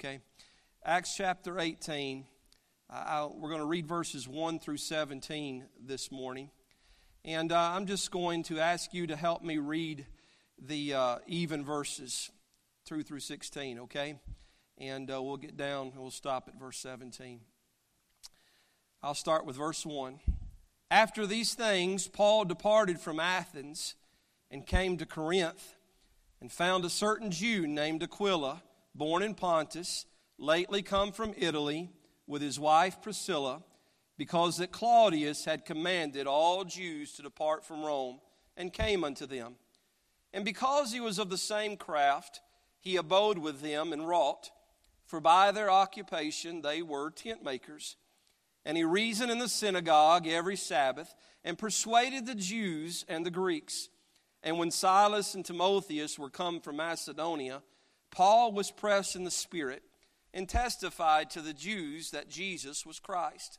okay? Acts chapter 18. Uh, we're going to read verses 1 through 17 this morning. And uh, I'm just going to ask you to help me read the uh, even verses 2 through 16, okay? And uh, we'll get down we'll stop at verse 17. I'll start with verse 1. After these things, Paul departed from Athens and came to Corinth and found a certain Jew named Aquila, born in Pontus, lately come from Italy, with his wife Priscilla, because that Claudius had commanded all Jews to depart from Rome, and came unto them. And because he was of the same craft, he abode with them and wrought, for by their occupation they were tent makers. And he reasoned in the synagogue every Sabbath, and persuaded the Jews and the Greeks. And when Silas and Timotheus were come from Macedonia, Paul was pressed in the Spirit and testified to the Jews that Jesus was Christ.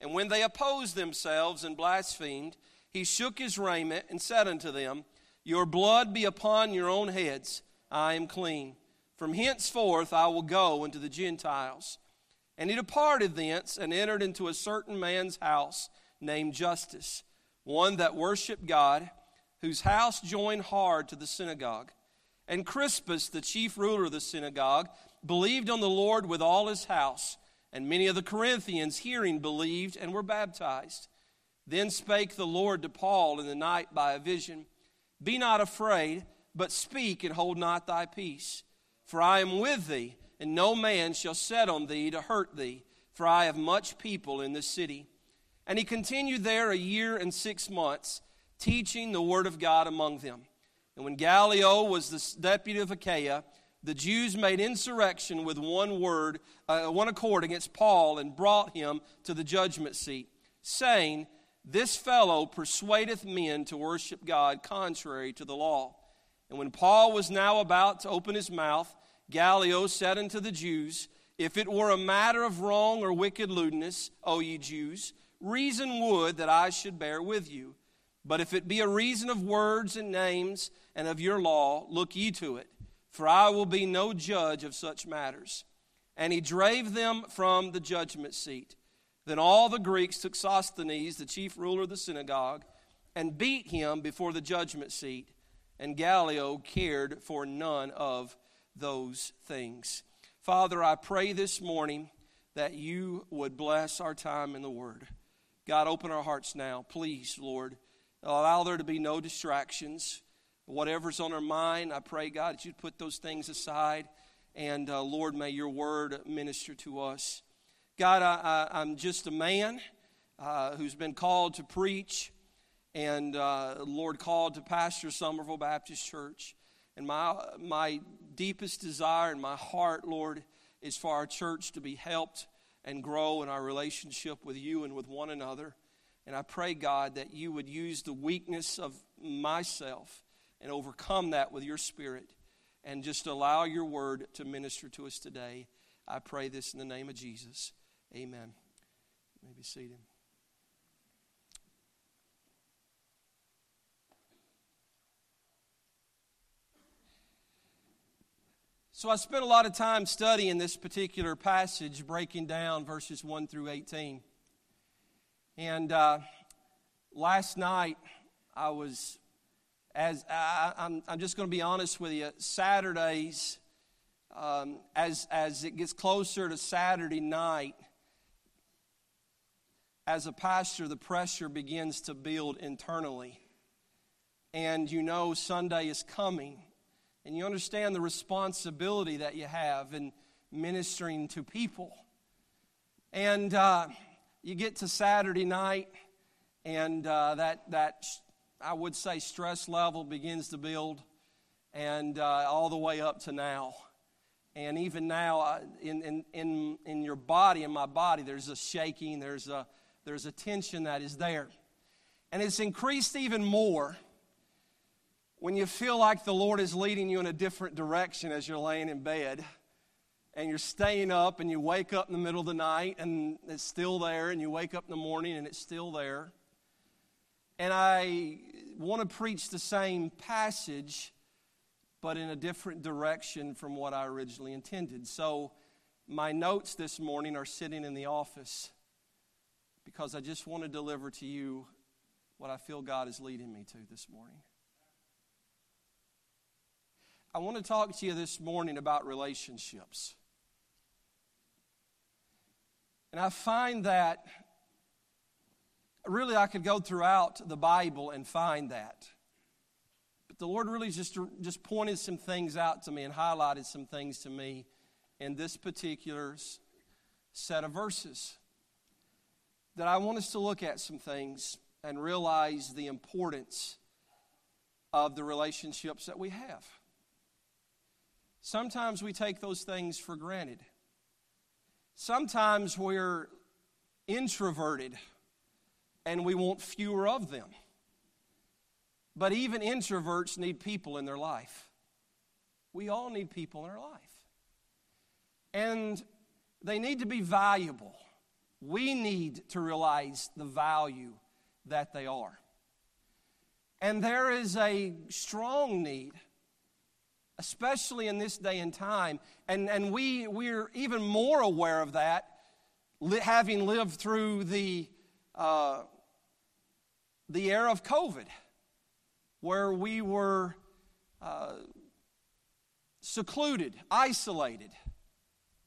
And when they opposed themselves and blasphemed, he shook his raiment and said unto them, Your blood be upon your own heads, I am clean. From henceforth I will go into the Gentiles. And he departed thence and entered into a certain man's house named Justus, one that worshipped God whose house joined hard to the synagogue. And Crispus, the chief ruler of the synagogue, believed on the Lord with all his house. And many of the Corinthians, hearing, believed and were baptized. Then spake the Lord to Paul in the night by a vision Be not afraid, but speak and hold not thy peace. For I am with thee, and no man shall set on thee to hurt thee, for I have much people in this city. And he continued there a year and six months teaching the word of God among them. And when Gallio was the deputy of Achaia, the Jews made insurrection with one word, uh, one accord against Paul, and brought him to the judgment seat, saying, This fellow persuadeth men to worship God contrary to the law. And when Paul was now about to open his mouth, Gallio said unto the Jews, If it were a matter of wrong or wicked lewdness, O ye Jews, reason would that I should bear with you. But if it be a reason of words and names and of your law, look ye to it, for I will be no judge of such matters. And he drave them from the judgment seat. Then all the Greeks took Sosthenes, the chief ruler of the synagogue, and beat him before the judgment seat. And Gallio cared for none of those things. Father, I pray this morning that you would bless our time in the Word. God, open our hearts now, please, Lord. Allow there to be no distractions. Whatever's on our mind, I pray, God, that you'd put those things aside. And uh, Lord, may your word minister to us. God, I, am just a man uh, who's been called to preach and, uh, Lord, called to pastor Somerville Baptist Church. And my, my deepest desire in my heart, Lord, is for our church to be helped and grow in our relationship with you and with one another. And I pray, God, that you would use the weakness of myself and overcome that with your spirit and just allow your word to minister to us today. I pray this in the name of Jesus. Amen. You may be seated. So I spent a lot of time studying this particular passage, breaking down verses 1 through 18. And uh, last night, I was, as I, am I'm, I'm just going to be honest with you, Saturdays, um, as, as it gets closer to Saturday night, as a pastor, the pressure begins to build internally. And you know Sunday is coming. And you understand the responsibility that you have in ministering to people. And uh, you get to Saturday night, and uh, that, that, I would say, stress level begins to build, and uh, all the way up to now. And even now, uh, in, in, in, in your body, in my body, there's a shaking, there's a, there's a tension that is there. And it's increased even more when you feel like the Lord is leading you in a different direction as you're laying in bed and you're staying up and you wake up in the middle of the night and it's still there, and you wake up in the morning and it's still there. And I want to preach the same passage, but in a different direction from what I originally intended. So my notes this morning are sitting in the office because I just want to deliver to you what I feel God is leading me to this morning. I want to talk to you this morning about relationships. And I find that really I could go throughout the Bible and find that. But the Lord really just, just pointed some things out to me and highlighted some things to me in this particular set of verses. That I want us to look at some things and realize the importance of the relationships that we have. Sometimes we take those things for granted. Sometimes we're introverted and we want fewer of them. But even introverts need people in their life. We all need people in our life. And they need to be valuable. We need to realize the value that they are. And there is a strong need, especially in this day and time, and, and we, we're even more aware of that, having lived through the, uh, the era of COVID where we were uh, secluded, isolated,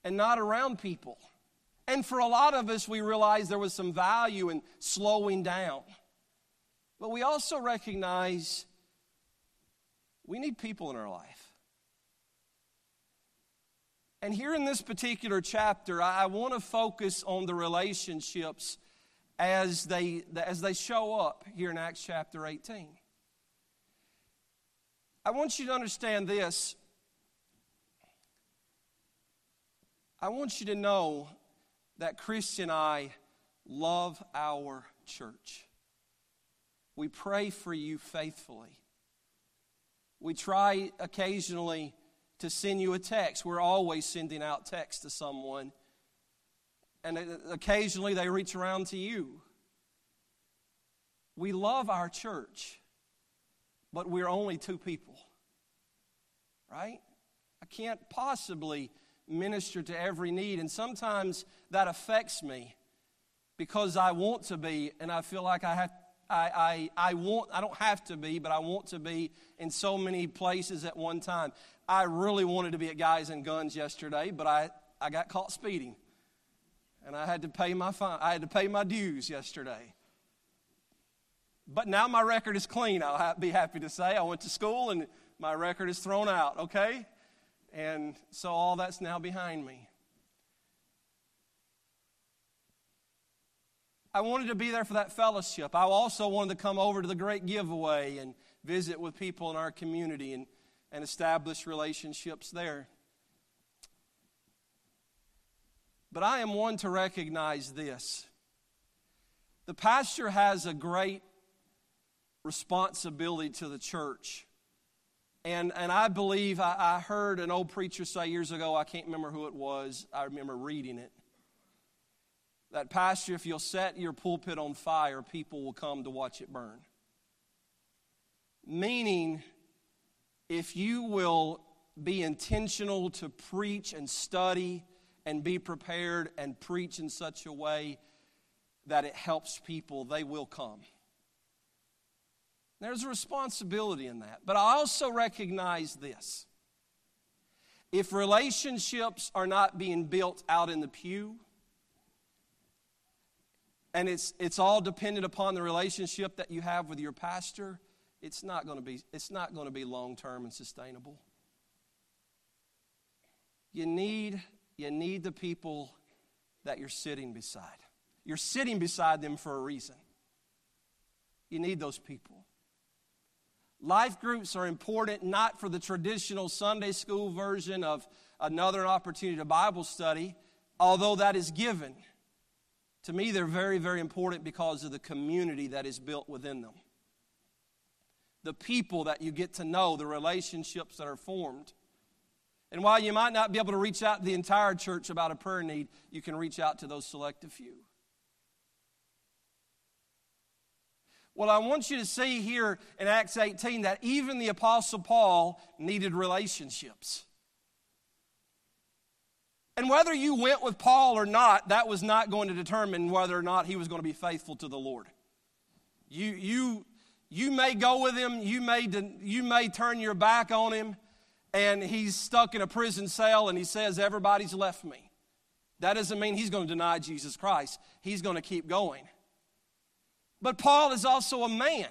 and not around people. And for a lot of us, we realized there was some value in slowing down. But we also recognize we need people in our life. And here in this particular chapter, I want to focus on the relationships as they, as they show up here in Acts chapter 18. I want you to understand this. I want you to know that Christy and I love our church. We pray for you faithfully. We try occasionally to send you a text. We're always sending out text to someone. And occasionally they reach around to you. We love our church but we're only two people. Right? I can't possibly minister to every need. And sometimes that affects me because I want to be, and I feel like I have. I, I, I want I don't have to be, but I want to be in so many places at one time. I really wanted to be at Guys and Guns yesterday, but I, I got caught speeding. And I had to pay my fine. I had to pay my dues yesterday. But now my record is clean, I'll be happy to say. I went to school and my record is thrown out, okay? And so all that's now behind me. I wanted to be there for that fellowship. I also wanted to come over to the great giveaway and visit with people in our community and, and establish relationships there. But I am one to recognize this. The pastor has a great responsibility to the church. And, and I believe I, I heard an old preacher say years ago, I can't remember who it was, I remember reading it. That, Pastor, if you'll set your pulpit on fire, people will come to watch it burn. Meaning, if you will be intentional to preach and study and be prepared and preach in such a way that it helps people, they will come. There's a responsibility in that. But I also recognize this. If relationships are not being built out in the pew, and it's, it's all dependent upon the relationship that you have with your pastor, it's not going to be, it's not going to be long term and sustainable. You need, you need the people that you're sitting beside. You're sitting beside them for a reason. You need those people. Life groups are important not for the traditional Sunday school version of another opportunity to Bible study, although that is given. To me, they're very, very important because of the community that is built within them. The people that you get to know, the relationships that are formed. And while you might not be able to reach out to the entire church about a prayer need, you can reach out to those selective few. Well, I want you to see here in Acts 18 that even the Apostle Paul needed relationships. And whether you went with Paul or not, that was not going to determine whether or not he was going to be faithful to the Lord. You, you, you may go with him, you may, you may turn your back on him, and he's stuck in a prison cell and he says, Everybody's left me. That doesn't mean he's going to deny Jesus Christ. He's going to keep going. But Paul is also a man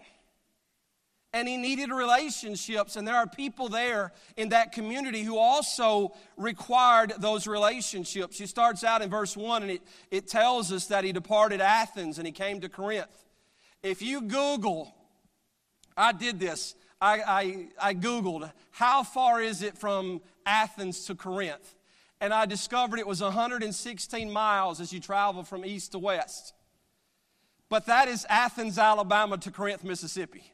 and he needed relationships. And there are people there in that community who also required those relationships. He starts out in verse 1 and it, it tells us that he departed Athens and he came to Corinth. If you Google, I did this, I, I, I Googled, how far is it from Athens to Corinth? And I discovered it was 116 miles as you travel from east to west. But that is Athens, Alabama to Corinth, Mississippi.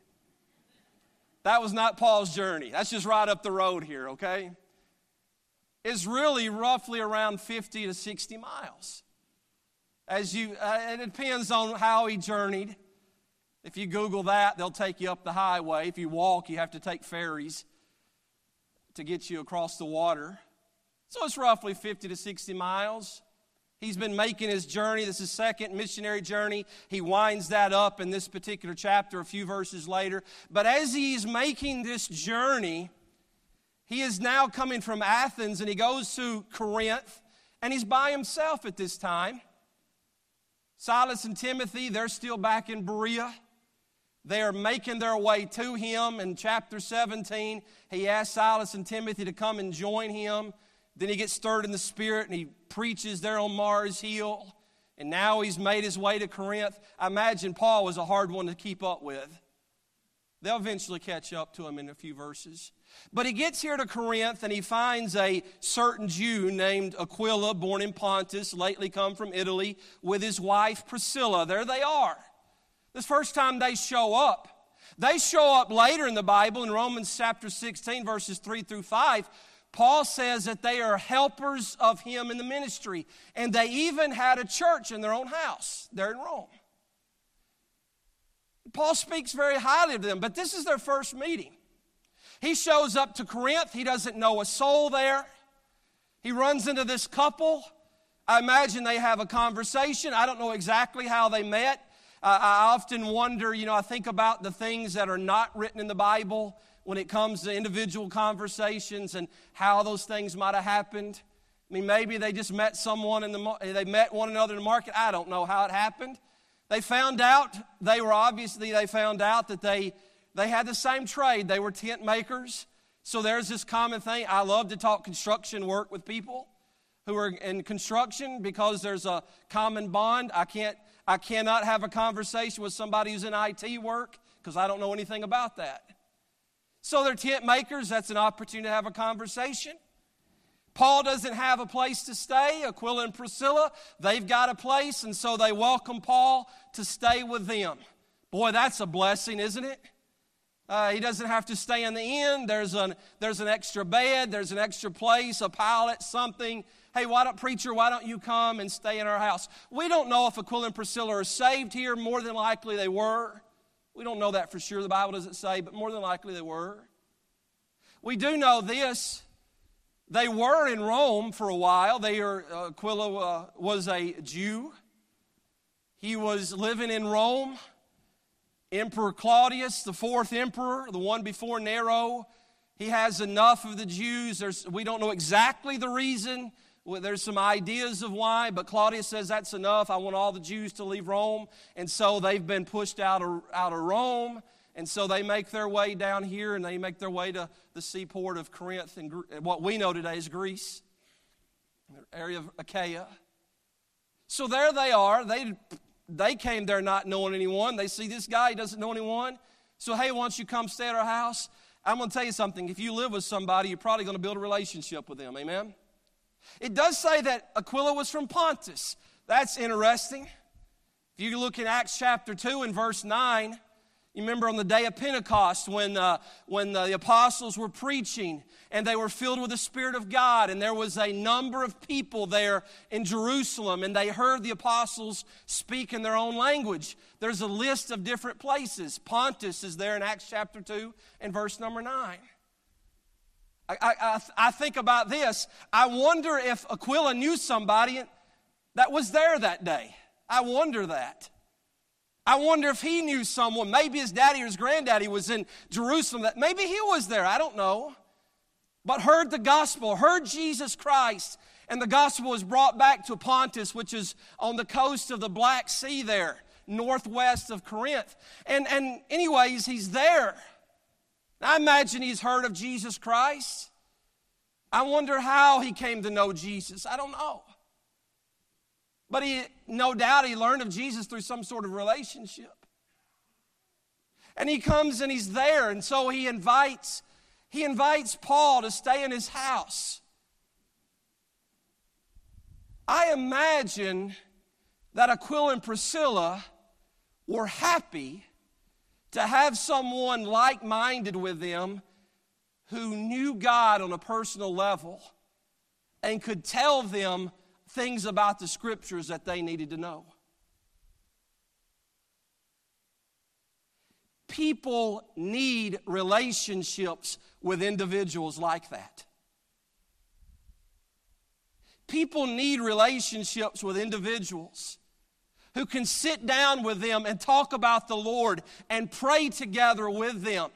That was not Paul's journey. That's just right up the road here, okay? It's really roughly around 50 to 60 miles. As you, uh, it depends on how he journeyed. If you Google that, they'll take you up the highway. If you walk, you have to take ferries to get you across the water. So it's roughly 50 to 60 miles. He's been making his journey. This is second missionary journey. He winds that up in this particular chapter a few verses later. But as he's making this journey, he is now coming from Athens and he goes to Corinth and he's by himself at this time. Silas and Timothy, they're still back in Berea. They are making their way to him. In chapter 17, he asks Silas and Timothy to come and join him. Then he gets stirred in the spirit and he preaches there on Mars Hill. And now he's made his way to Corinth. I imagine Paul was a hard one to keep up with. They'll eventually catch up to him in a few verses. But he gets here to Corinth and he finds a certain Jew named Aquila, born in Pontus, lately come from Italy, with his wife Priscilla. There they are. This first time they show up. They show up later in the Bible in Romans chapter 16, verses 3 through 5 Paul says that they are helpers of him in the ministry, and they even had a church in their own house there in Rome. Paul speaks very highly of them, but this is their first meeting. He shows up to Corinth, he doesn't know a soul there. He runs into this couple. I imagine they have a conversation. I don't know exactly how they met. Uh, I often wonder, you know, I think about the things that are not written in the Bible when it comes to individual conversations and how those things might have happened. I mean, maybe they just met someone in the they met one another in the market. I don't know how it happened. They found out they were obviously they found out that they they had the same trade. They were tent makers. So there's this common thing. I love to talk construction work with people who are in construction because there's a common bond. I can't I cannot have a conversation with somebody who's in IT work because I don't know anything about that. So they're tent makers. That's an opportunity to have a conversation. Paul doesn't have a place to stay. Aquila and Priscilla, they've got a place, and so they welcome Paul to stay with them. Boy, that's a blessing, isn't it? Uh, he doesn't have to stay in the inn. There's an, there's an extra bed, there's an extra place, a pallet, something. Hey, why don't, preacher, why don't you come and stay in our house? We don't know if Aquila and Priscilla are saved here. More than likely they were. We don't know that for sure, the Bible doesn't say, but more than likely they were. We do know this. They were in Rome for a while. They are, uh, Aquila uh, was a Jew. He was living in Rome. Emperor Claudius, the fourth emperor, the one before Nero, he has enough of the Jews. There's, we don't know exactly the reason. There's some ideas of why, but Claudius says that's enough. I want all the Jews to leave Rome. And so they've been pushed out of, out of Rome. And so they make their way down here and they make their way to the seaport of Corinth and what we know today is Greece, the area of Achaia. So there they are. They, they came there not knowing anyone. They see this guy, he doesn't know anyone. So, hey, why don't you come stay at our house? I'm going to tell you something. If you live with somebody, you're probably going to build a relationship with them. Amen? It does say that Aquila was from Pontus. That's interesting. If you look in Acts chapter 2 and verse 9, you remember on the day of Pentecost when, uh, when the apostles were preaching and they were filled with the Spirit of God, and there was a number of people there in Jerusalem, and they heard the apostles speak in their own language. There's a list of different places. Pontus is there in Acts chapter 2 and verse number 9. I, I, I think about this. I wonder if Aquila knew somebody that was there that day. I wonder that. I wonder if he knew someone, maybe his daddy or his granddaddy was in Jerusalem, that maybe he was there, I don't know. But heard the gospel, heard Jesus Christ, and the gospel was brought back to Pontus, which is on the coast of the Black Sea there, northwest of Corinth. And, and anyways, he's there. I imagine he's heard of Jesus Christ. I wonder how he came to know Jesus. I don't know. But he, no doubt, he learned of Jesus through some sort of relationship. And he comes and he's there, and so he invites, he invites Paul to stay in his house. I imagine that Aquila and Priscilla were happy to have someone like minded with them who knew God on a personal level and could tell them things about the scriptures that they needed to know. People need relationships with individuals like that. People need relationships with individuals who can sit down with them and talk about the Lord and pray together with them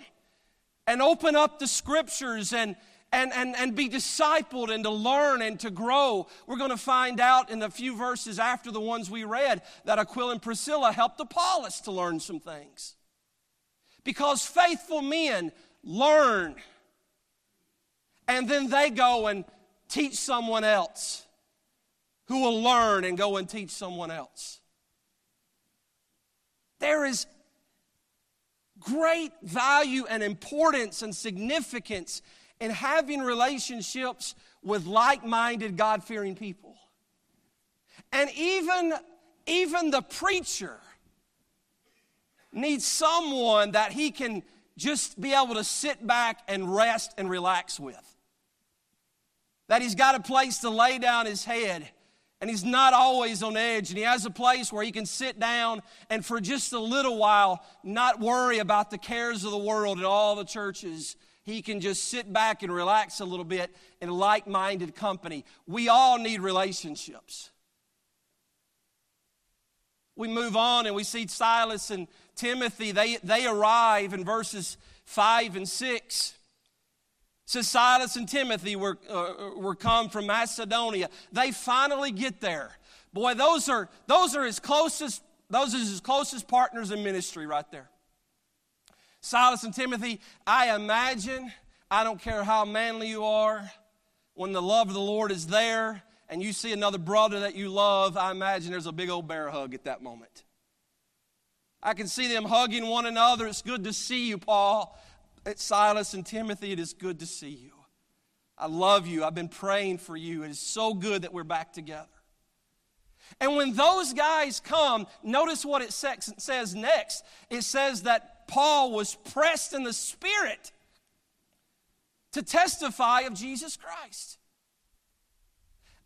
and open up the scriptures and and, and, and be discipled and to learn and to grow. We're going to find out in the few verses after the ones we read that Aquila and Priscilla helped Apollos to learn some things. Because faithful men learn and then they go and teach someone else who will learn and go and teach someone else. There is great value and importance and significance and having relationships with like minded, God fearing people. And even, even the preacher needs someone that he can just be able to sit back and rest and relax with. That he's got a place to lay down his head and he's not always on edge and he has a place where he can sit down and for just a little while not worry about the cares of the world and all the churches he can just sit back and relax a little bit in like minded company. We all need relationships. We move on and we see Silas and Timothy, they, they arrive in verses 5 and 6. So Silas and Timothy were, uh, were come from Macedonia. They finally get there. Boy, those are, those are his closest, those are his closest partners in ministry right there. Silas and Timothy, I imagine, I don't care how manly you are, when the love of the Lord is there and you see another brother that you love, I imagine there's a big old bear hug at that moment. I can see them hugging one another. It's good to see you, Paul. It's Silas and Timothy, it is good to see you. I love you. I've been praying for you. It is so good that we're back together. And when those guys come, notice what it says next. It says that Paul was pressed in the Spirit to testify of Jesus Christ.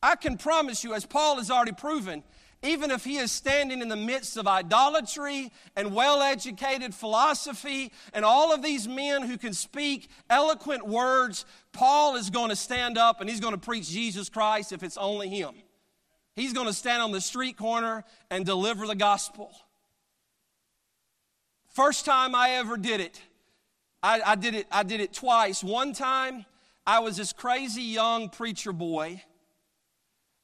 I can promise you, as Paul has already proven, even if he is standing in the midst of idolatry and well educated philosophy and all of these men who can speak eloquent words, Paul is going to stand up and he's going to preach Jesus Christ if it's only him. He's going to stand on the street corner and deliver the gospel. First time I ever did it, I, I, did it, I did it twice. One time, I was this crazy young preacher boy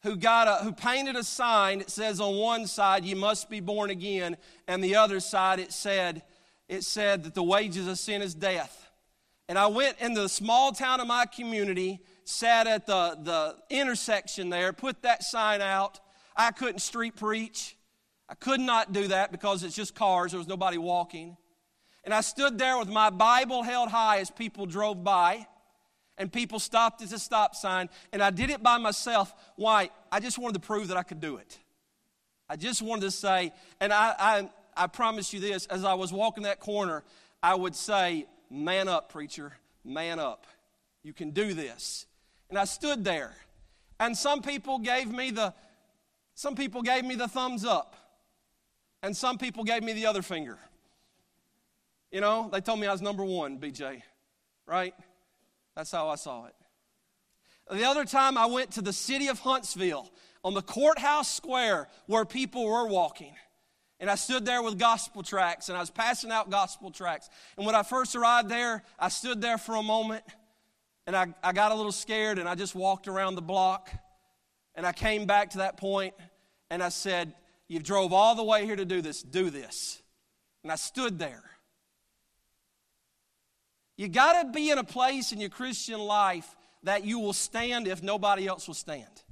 who got a, who painted a sign that says on one side you must be born again, and the other side it said it said that the wages of sin is death. And I went into the small town of my community, sat at the, the intersection there, put that sign out. I couldn't street preach. I could not do that because it's just cars, there was nobody walking. And I stood there with my Bible held high as people drove by and people stopped at the stop sign. And I did it by myself. Why? I just wanted to prove that I could do it. I just wanted to say, and I, I, I promise you this as I was walking that corner, I would say, Man up, preacher, man up. You can do this. And I stood there. And some people gave me the some people gave me the thumbs up and some people gave me the other finger. You know, they told me I was number one, BJ, right? That's how I saw it. The other time I went to the city of Huntsville on the courthouse square where people were walking. And I stood there with gospel tracts and I was passing out gospel tracts. And when I first arrived there, I stood there for a moment and I, I got a little scared and I just walked around the block. And I came back to that point and I said, You've drove all the way here to do this, do this. And I stood there. You got to be in a place in your Christian life that you will stand if nobody else will stand.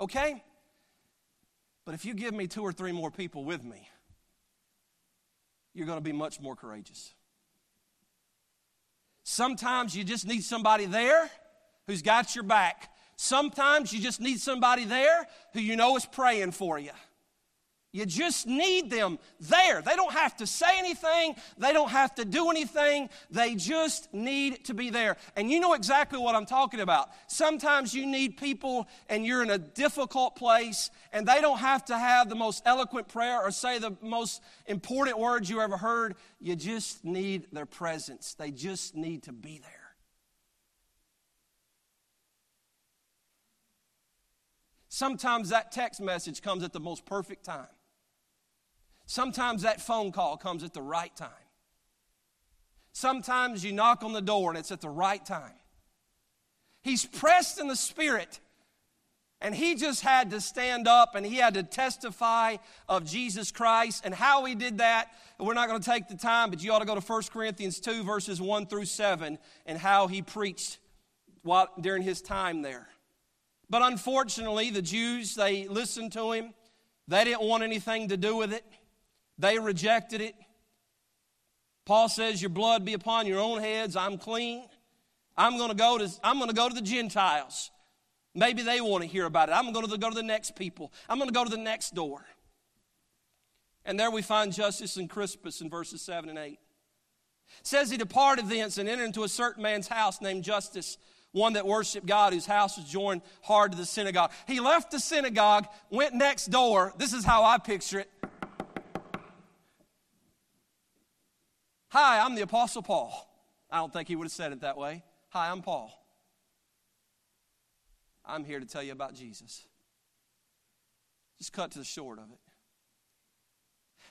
Okay? But if you give me two or three more people with me, you're going to be much more courageous. Sometimes you just need somebody there who's got your back. Sometimes you just need somebody there who you know is praying for you. You just need them there. They don't have to say anything, they don't have to do anything. They just need to be there. And you know exactly what I'm talking about. Sometimes you need people and you're in a difficult place and they don't have to have the most eloquent prayer or say the most important words you ever heard. You just need their presence, they just need to be there. Sometimes that text message comes at the most perfect time. Sometimes that phone call comes at the right time. Sometimes you knock on the door and it's at the right time. He's pressed in the spirit. And he just had to stand up and he had to testify of Jesus Christ and how he did that. We're not going to take the time, but you ought to go to 1 Corinthians 2, verses 1 through 7, and how he preached while, during his time there. But unfortunately, the Jews, they listened to him. They didn't want anything to do with it. They rejected it. Paul says, Your blood be upon your own heads. I'm clean. I'm going to go to, I'm going to, go to the Gentiles. Maybe they want to hear about it. I'm going to go to the next people. I'm going to go to the next door. And there we find Justus and Crispus in verses 7 and 8. It says he departed thence and entered into a certain man's house named Justus, one that worshiped God, whose house was joined hard to the synagogue. He left the synagogue, went next door. This is how I picture it. Hi, I'm the Apostle Paul. I don't think he would have said it that way. Hi, I'm Paul. I'm here to tell you about Jesus. Just cut to the short of it.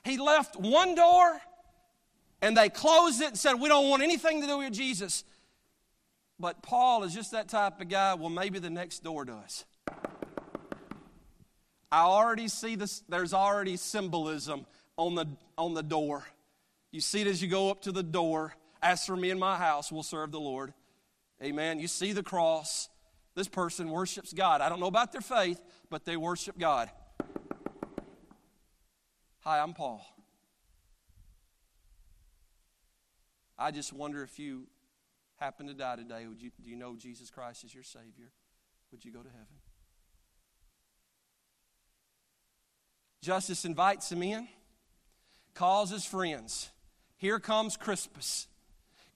He left one door and they closed it and said, We don't want anything to do with Jesus. But Paul is just that type of guy. Well, maybe the next door does. I already see this, there's already symbolism on the, on the door. You see it as you go up to the door. As for me and my house, we'll serve the Lord. Amen. You see the cross. This person worships God. I don't know about their faith, but they worship God. Hi, I'm Paul. I just wonder if you happen to die today, would you, do you know Jesus Christ is your Savior? Would you go to heaven? Justus invites him in, calls his friends. Here comes Crispus.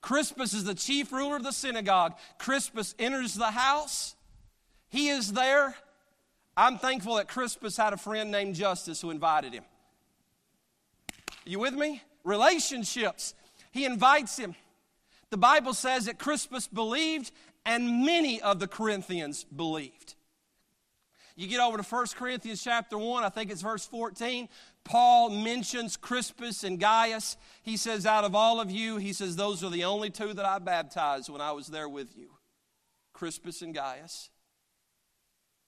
Crispus is the chief ruler of the synagogue. Crispus enters the house. He is there. I'm thankful that Crispus had a friend named Justus who invited him. You with me? Relationships. He invites him. The Bible says that Crispus believed and many of the Corinthians believed. You get over to 1 Corinthians chapter 1, I think it's verse 14. Paul mentions Crispus and Gaius. He says, Out of all of you, he says, those are the only two that I baptized when I was there with you Crispus and Gaius.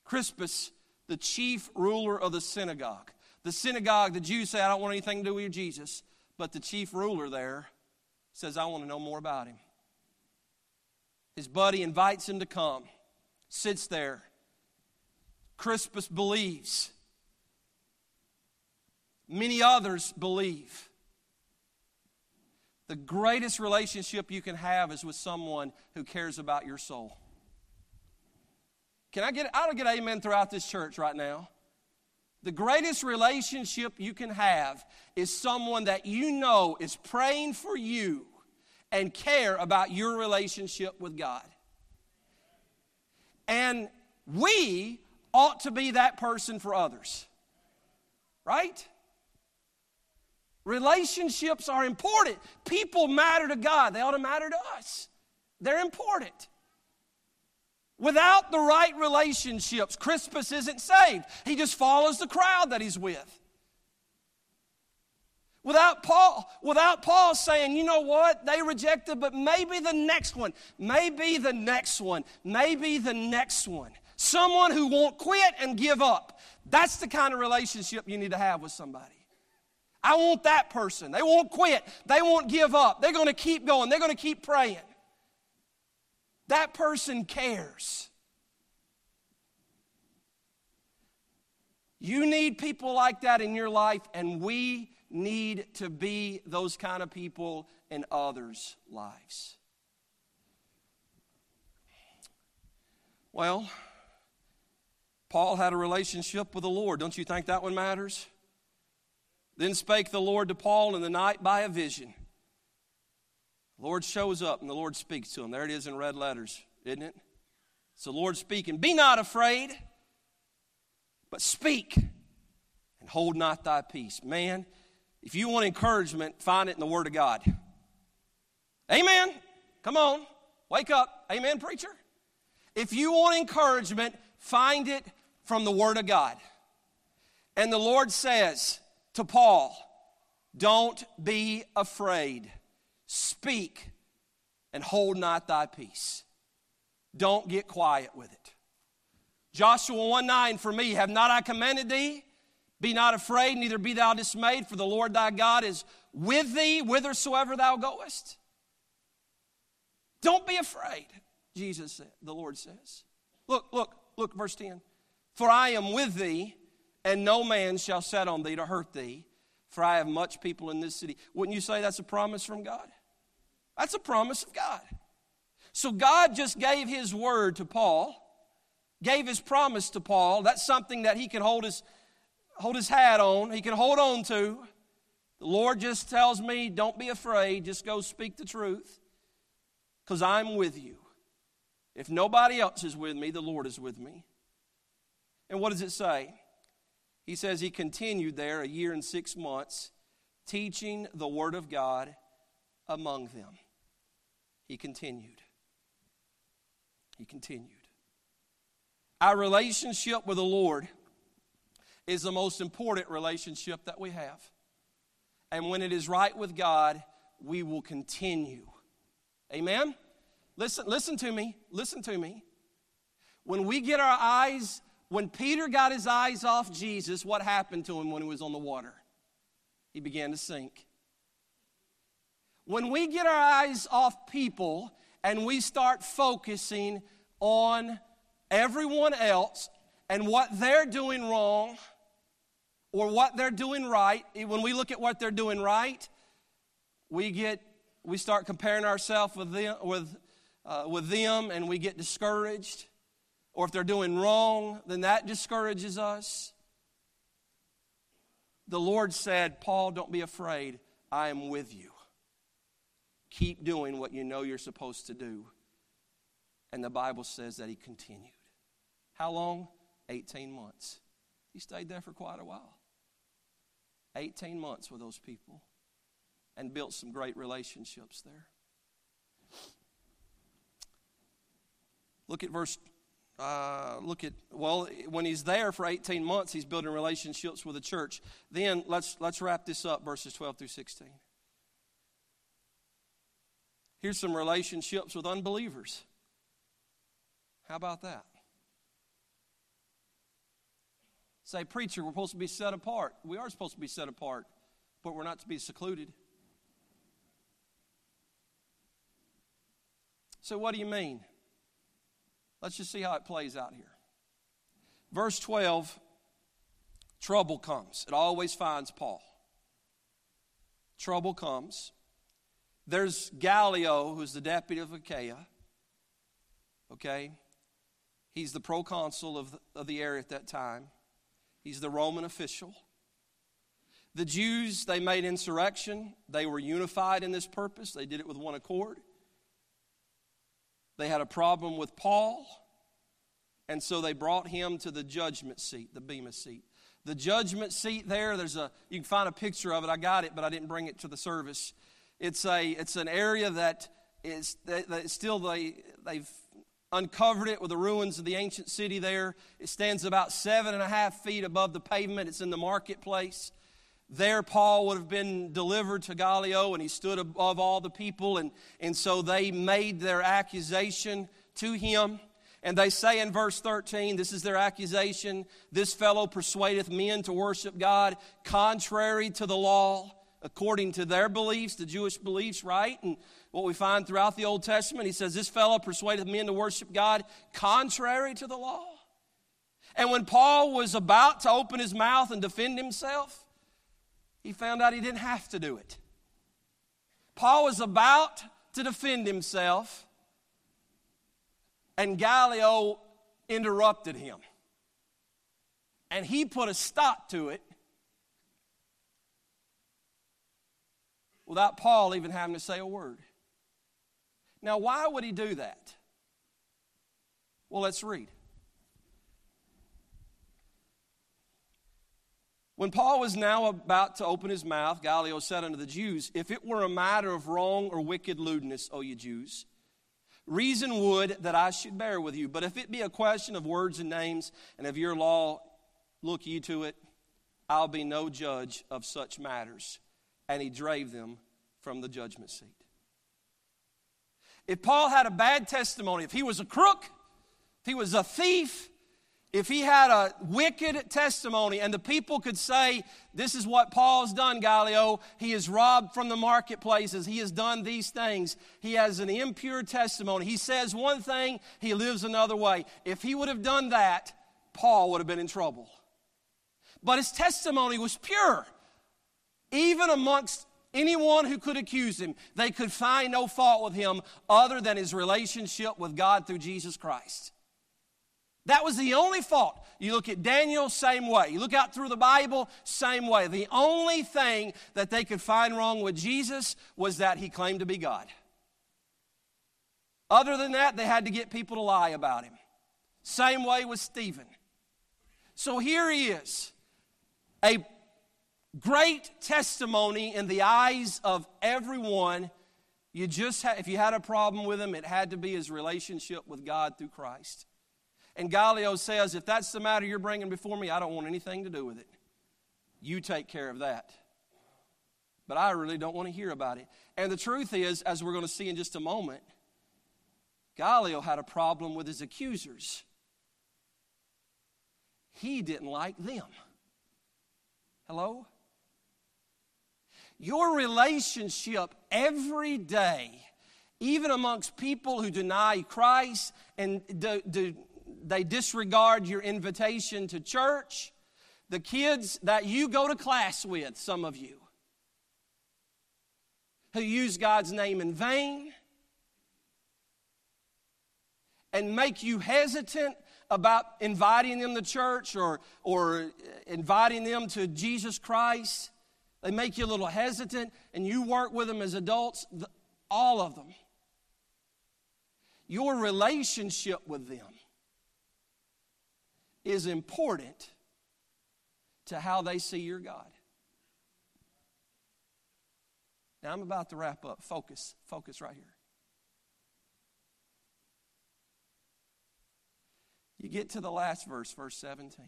Crispus, the chief ruler of the synagogue. The synagogue, the Jews say, I don't want anything to do with Jesus. But the chief ruler there says, I want to know more about him. His buddy invites him to come, sits there. Crispus believes. Many others believe. The greatest relationship you can have is with someone who cares about your soul. Can I get, I'll get amen throughout this church right now. The greatest relationship you can have is someone that you know is praying for you and care about your relationship with God. And we ought to be that person for others. Right? Relationships are important. People matter to God, they ought to matter to us. They're important. Without the right relationships, Crispus isn't saved. He just follows the crowd that he's with. Without Paul, without Paul saying, you know what, they rejected, but maybe the next one, maybe the next one, maybe the next one. Someone who won't quit and give up. That's the kind of relationship you need to have with somebody. I want that person. They won't quit. They won't give up. They're going to keep going. They're going to keep praying. That person cares. You need people like that in your life, and we need to be those kind of people in others' lives. Well, Paul had a relationship with the Lord. Don't you think that one matters? Then spake the Lord to Paul in the night by a vision. The Lord shows up and the Lord speaks to him. There it is in red letters, isn't it? It's the Lord speaking. Be not afraid, but speak and hold not thy peace. Man, if you want encouragement, find it in the Word of God. Amen. Come on, wake up. Amen, preacher. If you want encouragement, find it from the Word of God. And the Lord says to Paul, Don't be afraid. Speak and hold not thy peace. Don't get quiet with it. Joshua 1 9 for me, have not I commanded thee? Be not afraid, neither be thou dismayed, for the Lord thy God is with thee whithersoever thou goest. Don't be afraid, Jesus said, the Lord says. Look, look, look, verse 10. For I am with thee, and no man shall set on thee to hurt thee, for I have much people in this city. Wouldn't you say that's a promise from God? That's a promise of God. So God just gave his word to Paul, gave his promise to Paul. That's something that he can hold his hold his hat on, he can hold on to. The Lord just tells me, don't be afraid, just go speak the truth, because I'm with you. If nobody else is with me, the Lord is with me. And what does it say? He says he continued there a year and six months, teaching the Word of God among them. He continued. He continued. Our relationship with the Lord is the most important relationship that we have. And when it is right with God, we will continue. Amen? Listen, listen to me. Listen to me. When we get our eyes, when Peter got his eyes off Jesus, what happened to him when he was on the water? He began to sink. When we get our eyes off people and we start focusing on everyone else and what they're doing wrong, or what they're doing right, when we look at what they're doing right, we get we start comparing ourselves with them, with, uh, with them and we get discouraged. Or if they're doing wrong, then that discourages us. The Lord said, Paul, don't be afraid. I am with you. Keep doing what you know you're supposed to do. And the Bible says that he continued. How long? 18 months. He stayed there for quite a while. 18 months with those people and built some great relationships there. Look at verse, uh, look at, well, when he's there for 18 months, he's building relationships with the church. Then let's, let's wrap this up, verses 12 through 16. Here's some relationships with unbelievers. How about that? say, Preacher, we're supposed to be set apart. We are supposed to be set apart, but we're not to be secluded. So, what do you mean? Let's just see how it plays out here. Verse 12 trouble comes. It always finds Paul. Trouble comes. There's Gallio, who's the deputy of Achaia. Okay? He's the proconsul of the, of the area at that time. He's the Roman official. The Jews, they made insurrection. They were unified in this purpose, they did it with one accord. They had a problem with Paul, and so they brought him to the judgment seat, the Bema seat. The judgment seat there, there's a you can find a picture of it. I got it, but I didn't bring it to the service. It's a it's an area that is still they they've uncovered it with the ruins of the ancient city there. It stands about seven and a half feet above the pavement. It's in the marketplace. There, Paul would have been delivered to Gallio, and he stood above all the people, and, and so they made their accusation to him. And they say in verse 13, this is their accusation this fellow persuadeth men to worship God contrary to the law, according to their beliefs, the Jewish beliefs, right? And what we find throughout the Old Testament, he says, This fellow persuadeth men to worship God contrary to the law. And when Paul was about to open his mouth and defend himself, he found out he didn't have to do it. Paul was about to defend himself, and Gallio interrupted him. And he put a stop to it without Paul even having to say a word. Now, why would he do that? Well, let's read. When Paul was now about to open his mouth, Gallio said unto the Jews, If it were a matter of wrong or wicked lewdness, O ye Jews, reason would that I should bear with you. But if it be a question of words and names, and of your law, look ye to it, I'll be no judge of such matters. And he drave them from the judgment seat. If Paul had a bad testimony, if he was a crook, if he was a thief, if he had a wicked testimony and the people could say, This is what Paul's done, Gallio, he has robbed from the marketplaces, he has done these things, he has an impure testimony. He says one thing, he lives another way. If he would have done that, Paul would have been in trouble. But his testimony was pure, even amongst anyone who could accuse him. They could find no fault with him other than his relationship with God through Jesus Christ. That was the only fault. You look at Daniel, same way. You look out through the Bible, same way. The only thing that they could find wrong with Jesus was that he claimed to be God. Other than that, they had to get people to lie about him. Same way with Stephen. So here he is, a great testimony in the eyes of everyone. You just ha- if you had a problem with him, it had to be his relationship with God through Christ. And Gallio says, If that's the matter you're bringing before me, I don't want anything to do with it. You take care of that. But I really don't want to hear about it. And the truth is, as we're going to see in just a moment, Gallio had a problem with his accusers. He didn't like them. Hello? Your relationship every day, even amongst people who deny Christ and do, do, they disregard your invitation to church. The kids that you go to class with, some of you, who use God's name in vain and make you hesitant about inviting them to church or, or inviting them to Jesus Christ. They make you a little hesitant, and you work with them as adults, all of them. Your relationship with them is important to how they see your God. Now I'm about to wrap up. Focus, focus right here. You get to the last verse, verse 17.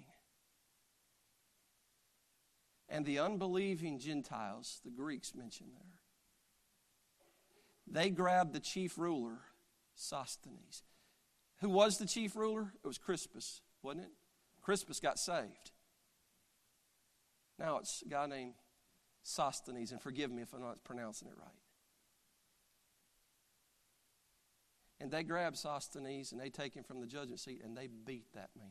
And the unbelieving Gentiles, the Greeks mentioned there, they grabbed the chief ruler, Sosthenes. Who was the chief ruler? It was Crispus, wasn't it? Crispus got saved. Now it's a guy named Sosthenes, and forgive me if I'm not pronouncing it right. And they grab Sosthenes and they take him from the judgment seat and they beat that man.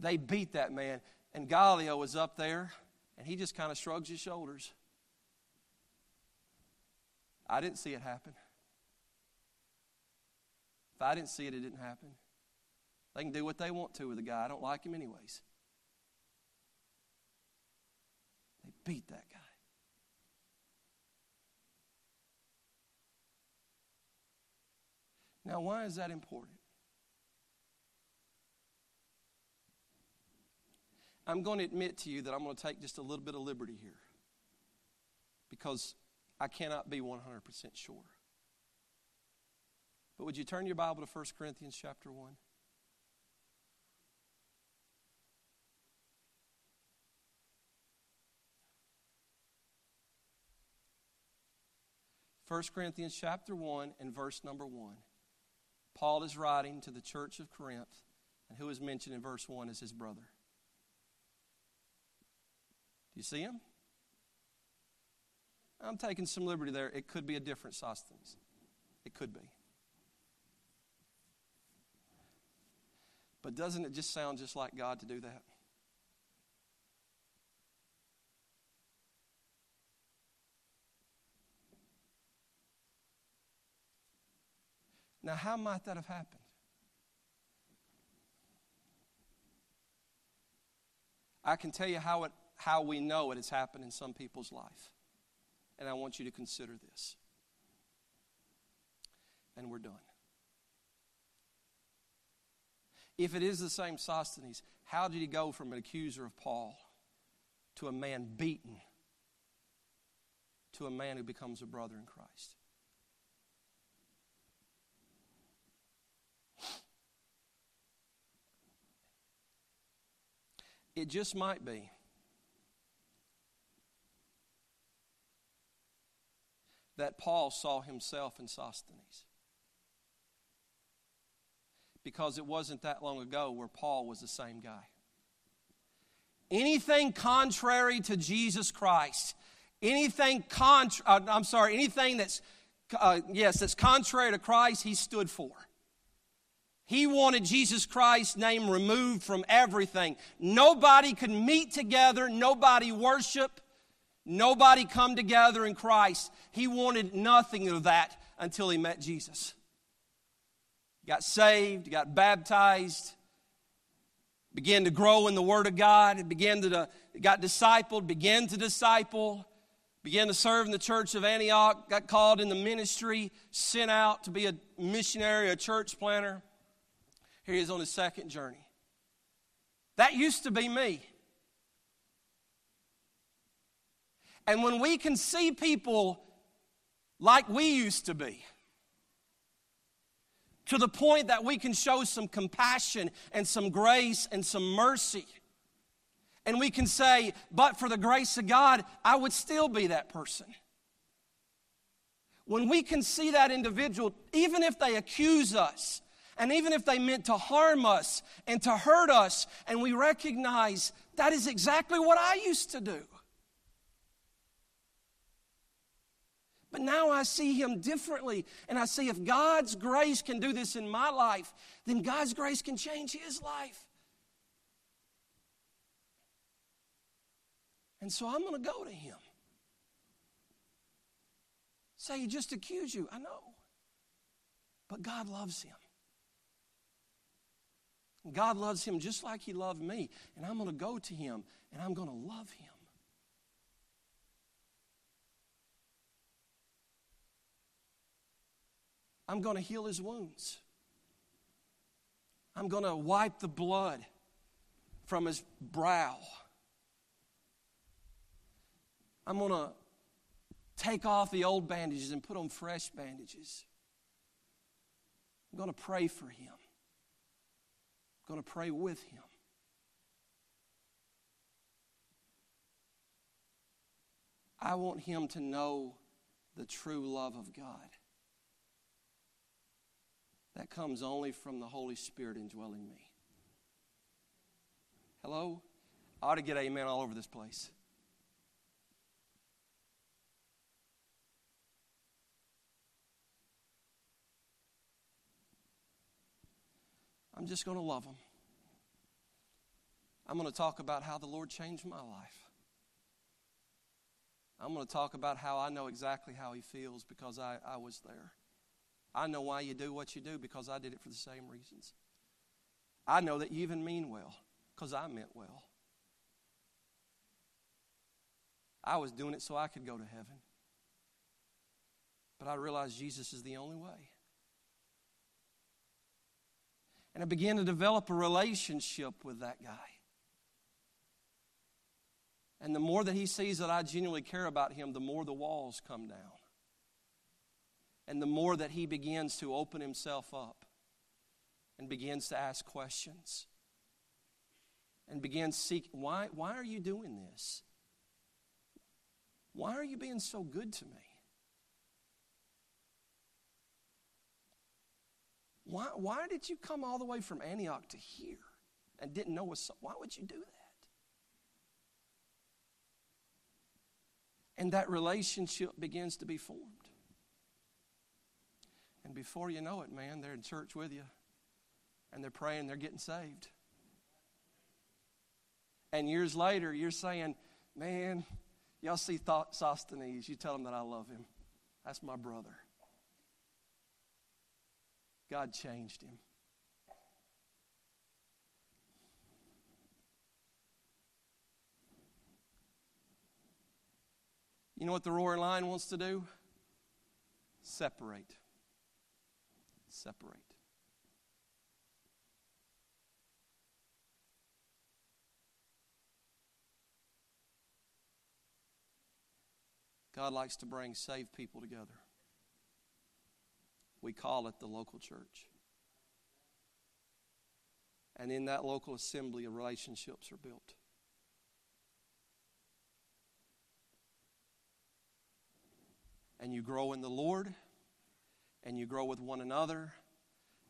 They beat that man. And Gallio was up there and he just kind of shrugs his shoulders. I didn't see it happen. If I didn't see it, it didn't happen. They can do what they want to with the guy. I don't like him anyways. They beat that guy. Now, why is that important? I'm going to admit to you that I'm going to take just a little bit of liberty here because I cannot be 100% sure. But would you turn your Bible to 1 Corinthians chapter 1? First Corinthians chapter 1 and verse number 1. Paul is writing to the church of Corinth, and who is mentioned in verse 1 as his brother. Do you see him? I'm taking some liberty there. It could be a different Sosthenes. It could be. But doesn't it just sound just like God to do that? Now, how might that have happened? I can tell you how, it, how we know it has happened in some people's life. And I want you to consider this. And we're done. If it is the same Sosthenes, how did he go from an accuser of Paul to a man beaten to a man who becomes a brother in Christ? It just might be. That Paul saw himself in Sosthenes. Because it wasn't that long ago where Paul was the same guy. Anything contrary to Jesus Christ, anything contra- uh, I'm sorry, anything that's uh, yes, that's contrary to Christ, he stood for. He wanted Jesus Christ's name removed from everything. Nobody could meet together, nobody worship, nobody come together in Christ. He wanted nothing of that until he met Jesus. He Got saved, he got baptized, began to grow in the Word of God, began to got discipled, began to disciple, began to serve in the church of Antioch, got called in the ministry, sent out to be a missionary, a church planter. Here he is on his second journey. That used to be me. And when we can see people like we used to be, to the point that we can show some compassion and some grace and some mercy, and we can say, but for the grace of God, I would still be that person. When we can see that individual, even if they accuse us, and even if they meant to harm us and to hurt us, and we recognize that is exactly what I used to do. But now I see him differently, and I see if God's grace can do this in my life, then God's grace can change his life. And so I'm going to go to him. Say, he just accused you. I know. But God loves him. God loves him just like he loved me. And I'm going to go to him and I'm going to love him. I'm going to heal his wounds. I'm going to wipe the blood from his brow. I'm going to take off the old bandages and put on fresh bandages. I'm going to pray for him going to pray with him. I want him to know the true love of God that comes only from the Holy Spirit indwelling me. Hello? I ought to get amen all over this place. I'm just going to love them. I'm going to talk about how the Lord changed my life. I'm going to talk about how I know exactly how He feels because I, I was there. I know why you do what you do because I did it for the same reasons. I know that you even mean well because I meant well. I was doing it so I could go to heaven. But I realized Jesus is the only way. And I began to develop a relationship with that guy. And the more that he sees that I genuinely care about him, the more the walls come down. And the more that he begins to open himself up and begins to ask questions and begins seek why why are you doing this? Why are you being so good to me? Why, why did you come all the way from Antioch to here and didn't know was why would you do that? And that relationship begins to be formed. And before you know it, man, they're in church with you and they're praying, they're getting saved. And years later, you're saying, man, y'all see Sosthenes, you tell him that I love him. That's my brother. God changed him. You know what the roaring lion wants to do? Separate. Separate. God likes to bring saved people together. We call it the local church. And in that local assembly, relationships are built. And you grow in the Lord, and you grow with one another,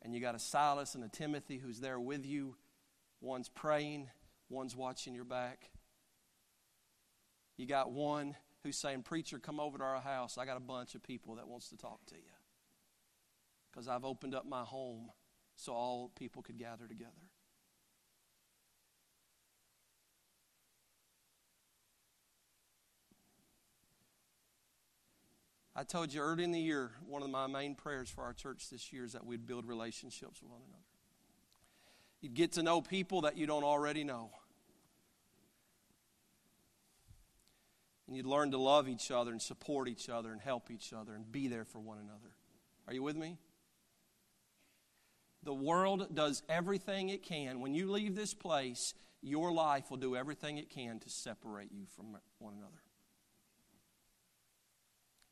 and you got a Silas and a Timothy who's there with you. One's praying, one's watching your back. You got one who's saying, Preacher, come over to our house. I got a bunch of people that wants to talk to you. Because I've opened up my home so all people could gather together. I told you early in the year, one of my main prayers for our church this year is that we'd build relationships with one another. You'd get to know people that you don't already know. And you'd learn to love each other and support each other and help each other and be there for one another. Are you with me? The world does everything it can. When you leave this place, your life will do everything it can to separate you from one another.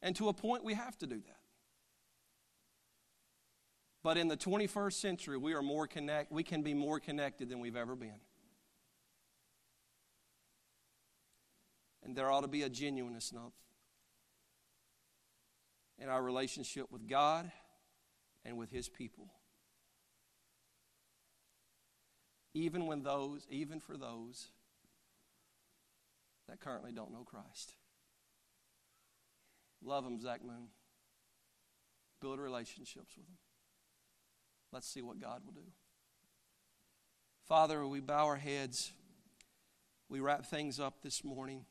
And to a point, we have to do that. But in the 21st century, we are more connect, we can be more connected than we've ever been. And there ought to be a genuineness in our relationship with God and with His people. Even when those, even for those that currently don't know Christ. Love them, Zach Moon. Build relationships with them. Let's see what God will do. Father, we bow our heads. We wrap things up this morning.